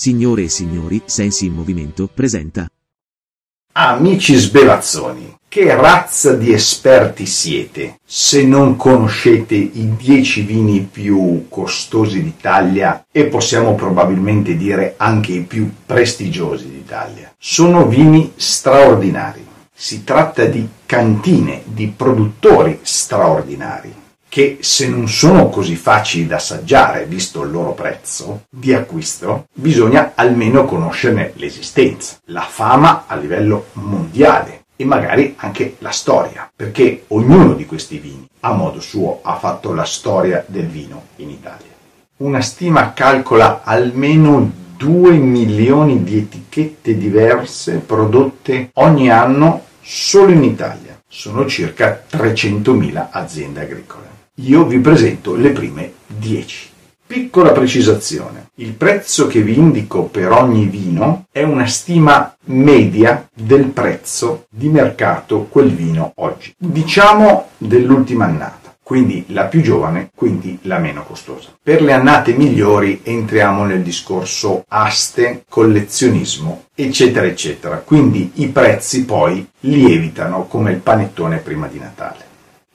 Signore e signori, Sensi in Movimento presenta. Amici sbelazzoni, che razza di esperti siete se non conoscete i 10 vini più costosi d'Italia e possiamo probabilmente dire anche i più prestigiosi d'Italia? Sono vini straordinari. Si tratta di cantine, di produttori straordinari che se non sono così facili da assaggiare, visto il loro prezzo di acquisto, bisogna almeno conoscerne l'esistenza, la fama a livello mondiale e magari anche la storia, perché ognuno di questi vini, a modo suo, ha fatto la storia del vino in Italia. Una stima calcola almeno 2 milioni di etichette diverse prodotte ogni anno solo in Italia. Sono circa 300.000 aziende agricole. Io vi presento le prime 10. Piccola precisazione, il prezzo che vi indico per ogni vino è una stima media del prezzo di mercato quel vino oggi. Diciamo dell'ultima annata, quindi la più giovane, quindi la meno costosa. Per le annate migliori entriamo nel discorso aste, collezionismo, eccetera, eccetera. Quindi i prezzi poi lievitano come il panettone prima di Natale.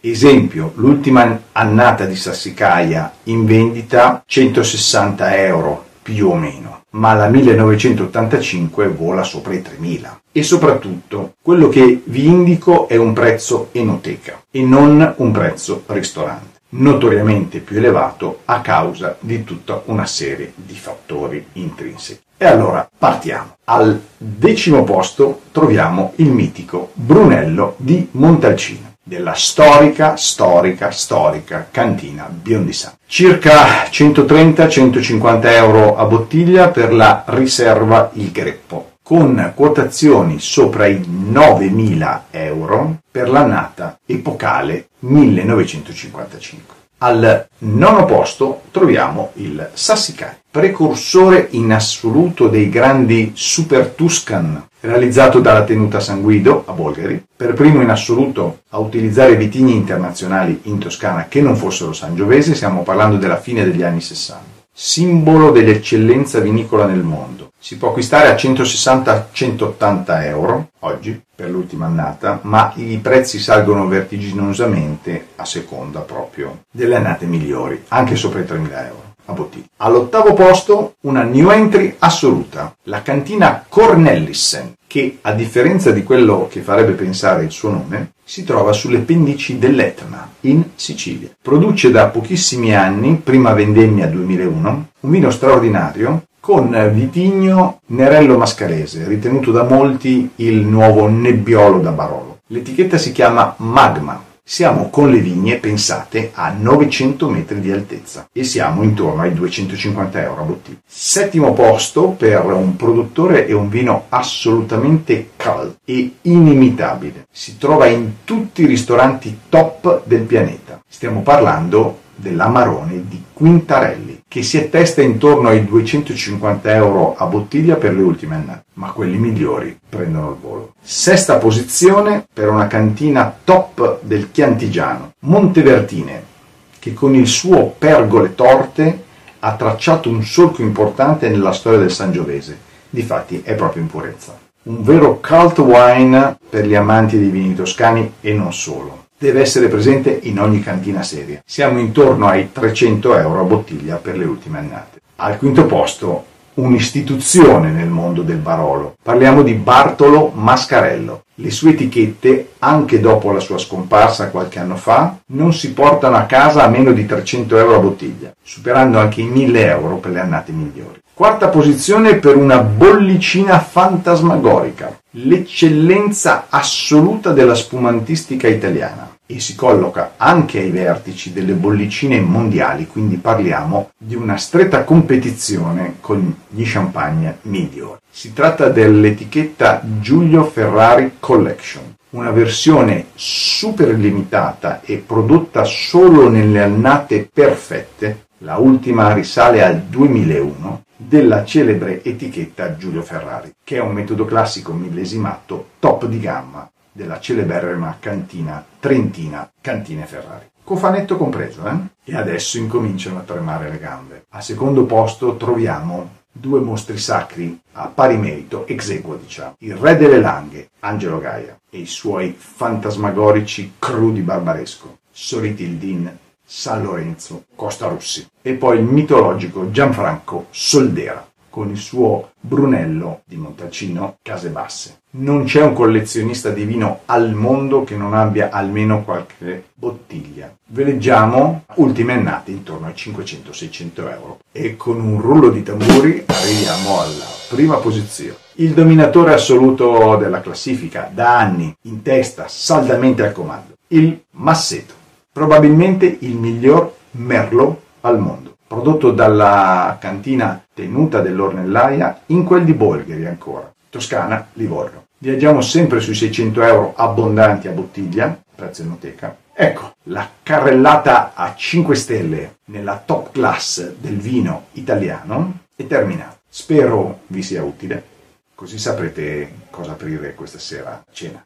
Esempio, l'ultima annata di Sassicaia in vendita 160 euro più o meno, ma la 1985 vola sopra i 3000. E soprattutto, quello che vi indico è un prezzo enoteca e non un prezzo ristorante, notoriamente più elevato a causa di tutta una serie di fattori intrinseci. E allora partiamo. Al decimo posto troviamo il mitico Brunello di Montalcino della storica, storica, storica cantina Biondisà. Circa 130-150 euro a bottiglia per la riserva Il Greppo, con quotazioni sopra i 9.000 euro per l'annata epocale 1955. Al nono posto troviamo il Sassicaia, precursore in assoluto dei grandi Super Tuscan, realizzato dalla tenuta San Guido a Bolgari, per primo in assoluto a utilizzare vitigni internazionali in Toscana che non fossero sangiovesi, stiamo parlando della fine degli anni 60 simbolo dell'eccellenza vinicola nel mondo. Si può acquistare a 160-180 euro oggi per l'ultima annata, ma i prezzi salgono vertiginosamente a seconda proprio delle annate migliori, anche sopra i 3.000 euro a bottiglia. All'ottavo posto una new entry assoluta, la cantina Cornelissen, che a differenza di quello che farebbe pensare il suo nome, si trova sulle pendici dell'Etna, in Sicilia. Produce da pochissimi anni, prima vendemmia 2001, un vino straordinario con vitigno Nerello Mascarese, ritenuto da molti il nuovo nebbiolo da Barolo. L'etichetta si chiama Magma siamo con le vigne pensate a 900 metri di altezza e siamo intorno ai 250 euro a bottiglia. Settimo posto per un produttore e un vino assolutamente cult e inimitabile. Si trova in tutti i ristoranti top del pianeta. Stiamo parlando dell'Amarone di Quintarelli, che si attesta intorno ai 250 euro a bottiglia per le ultime annate, ma quelli migliori prendono il volo. Sesta posizione per una cantina top del Chiantigiano, Montevertine, che con il suo Pergole Torte ha tracciato un solco importante nella storia del Sangiovese. Difatti è proprio in purezza. Un vero cult wine per gli amanti dei vini toscani e non solo deve essere presente in ogni cantina seria. Siamo intorno ai 300 euro a bottiglia per le ultime annate. Al quinto posto un'istituzione nel mondo del Barolo. Parliamo di Bartolo Mascarello. Le sue etichette, anche dopo la sua scomparsa qualche anno fa, non si portano a casa a meno di 300 euro a bottiglia, superando anche i 1000 euro per le annate migliori. Quarta posizione per una bollicina fantasmagorica, l'eccellenza assoluta della spumantistica italiana. E si colloca anche ai vertici delle bollicine mondiali, quindi parliamo di una stretta competizione con gli champagne migliori. Si tratta dell'etichetta Giulio Ferrari Collection, una versione super limitata e prodotta solo nelle annate perfette, la ultima risale al 2001, della celebre etichetta Giulio Ferrari, che è un metodo classico millesimato top di gamma della celeberrima cantina trentina Cantine Ferrari. Cofanetto compreso, eh? E adesso incominciano a tremare le gambe. A secondo posto troviamo due mostri sacri a pari merito, ex equo diciamo, il re delle langhe, Angelo Gaia, e i suoi fantasmagorici crudi barbaresco, Soritildin, San Lorenzo, Costa Russi, e poi il mitologico Gianfranco Soldera, con il suo Brunello di Montalcino, Case Basse. Non c'è un collezionista di vino al mondo che non abbia almeno qualche bottiglia. Veleggiamo ultime annate intorno ai 500-600 euro e con un rullo di tamburi arriviamo alla prima posizione. Il dominatore assoluto della classifica, da anni in testa, saldamente al comando, il Masseto, probabilmente il miglior Merlot al mondo prodotto dalla cantina tenuta dell'Ornellaia in quel di Bolgheri ancora, Toscana, Livorno. Viaggiamo sempre sui 600 euro abbondanti a bottiglia, prezzo enoteca. Ecco, la carrellata a 5 stelle nella top class del vino italiano è terminata. Spero vi sia utile, così saprete cosa aprire questa sera a cena.